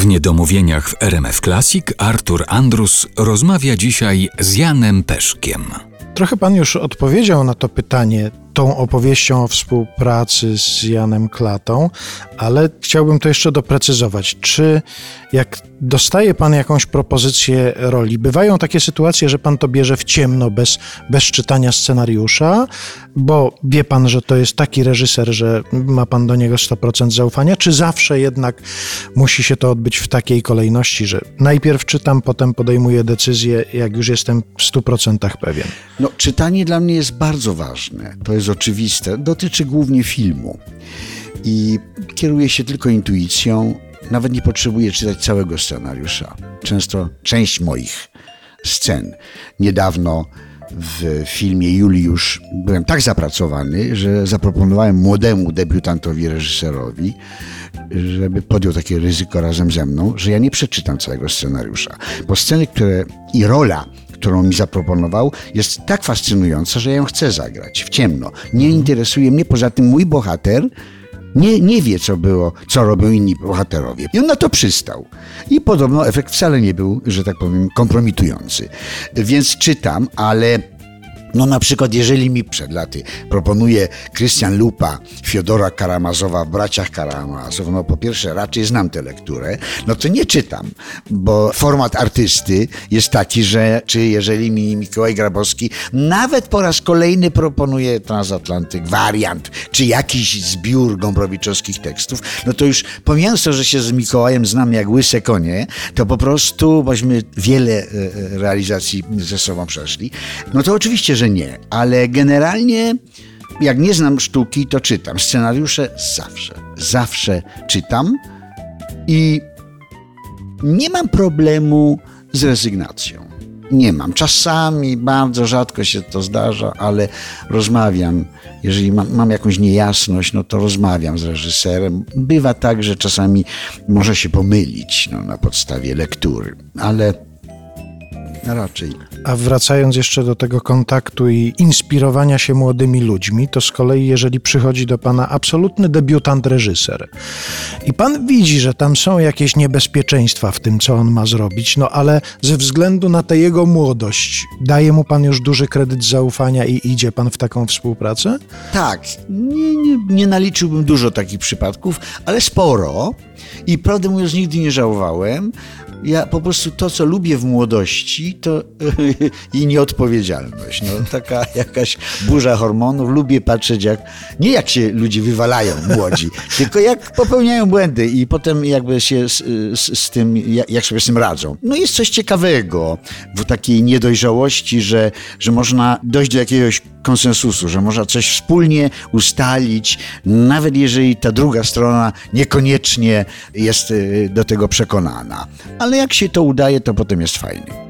W Niedomówieniach w RMF Classic Artur Andrus rozmawia dzisiaj z Janem Peszkiem. Trochę pan już odpowiedział na to pytanie tą opowieścią o współpracy z Janem Klatą, ale chciałbym to jeszcze doprecyzować. Czy jak dostaje pan jakąś propozycję roli, bywają takie sytuacje, że pan to bierze w ciemno, bez, bez czytania scenariusza, bo wie pan, że to jest taki reżyser, że ma pan do niego 100% zaufania, czy zawsze jednak musi się to odbyć w takiej kolejności, że najpierw czytam, potem podejmuję decyzję, jak już jestem w 100% pewien? No, czytanie dla mnie jest bardzo ważne. To jest oczywiste. Dotyczy głównie filmu. I kieruję się tylko intuicją. Nawet nie potrzebuję czytać całego scenariusza. Często część moich scen. Niedawno w filmie Juliusz byłem tak zapracowany, że zaproponowałem młodemu debiutantowi reżyserowi, żeby podjął takie ryzyko razem ze mną, że ja nie przeczytam całego scenariusza. Bo sceny, które i rola, którą mi zaproponował, jest tak fascynująca, że ją chcę zagrać w ciemno. Nie interesuje mnie poza tym mój bohater. Nie, nie wie, co było, co robią inni bohaterowie. I on na to przystał. I podobno efekt wcale nie był, że tak powiem, kompromitujący. Więc czytam, ale no na przykład, jeżeli mi przed laty proponuje Krystian Lupa, Fiodora Karamazowa w Braciach Karamazow, no po pierwsze raczej znam tę lekturę, no to nie czytam, bo format artysty jest taki, że czy jeżeli mi Mikołaj Grabowski nawet po raz kolejny proponuje transatlantyk, wariant, czy jakiś zbiór gąbrowiczowskich tekstów, no to już pomijając to, że się z Mikołajem znam jak łyse konie, to po prostu, bośmy wiele e, e, realizacji ze sobą przeszli, no to oczywiście, że nie, ale generalnie jak nie znam sztuki, to czytam. Scenariusze zawsze, zawsze czytam i nie mam problemu z rezygnacją. Nie mam. Czasami bardzo rzadko się to zdarza, ale rozmawiam. Jeżeli mam, mam, jakąś niejasność, no to rozmawiam z reżyserem. Bywa tak, że czasami może się pomylić no, na podstawie lektury, ale raczej. A wracając jeszcze do tego kontaktu i inspirowania się młodymi ludźmi, to z kolei, jeżeli przychodzi do pana absolutny debiutant reżyser i pan widzi, że tam są jakieś niebezpieczeństwa w tym, co on ma zrobić, no ale ze względu na tę jego młodość, daje mu pan już duży kredyt zaufania i idzie pan w taką współpracę? Tak, nie, nie, nie naliczyłbym dużo takich przypadków, ale sporo. I prawdę mówiąc, nigdy nie żałowałem. Ja po prostu to, co lubię w młodości, to i nieodpowiedzialność. No, taka jakaś burza hormonów. Lubię patrzeć, jak nie jak się ludzie wywalają młodzi, tylko jak popełniają błędy i potem jakby się z, z, z tym, jak sobie z tym radzą. No jest coś ciekawego w takiej niedojrzałości, że, że można dojść do jakiegoś konsensusu, że można coś wspólnie ustalić, nawet jeżeli ta druga strona niekoniecznie jest y, do tego przekonana. Ale jak się to udaje, to potem jest fajnie.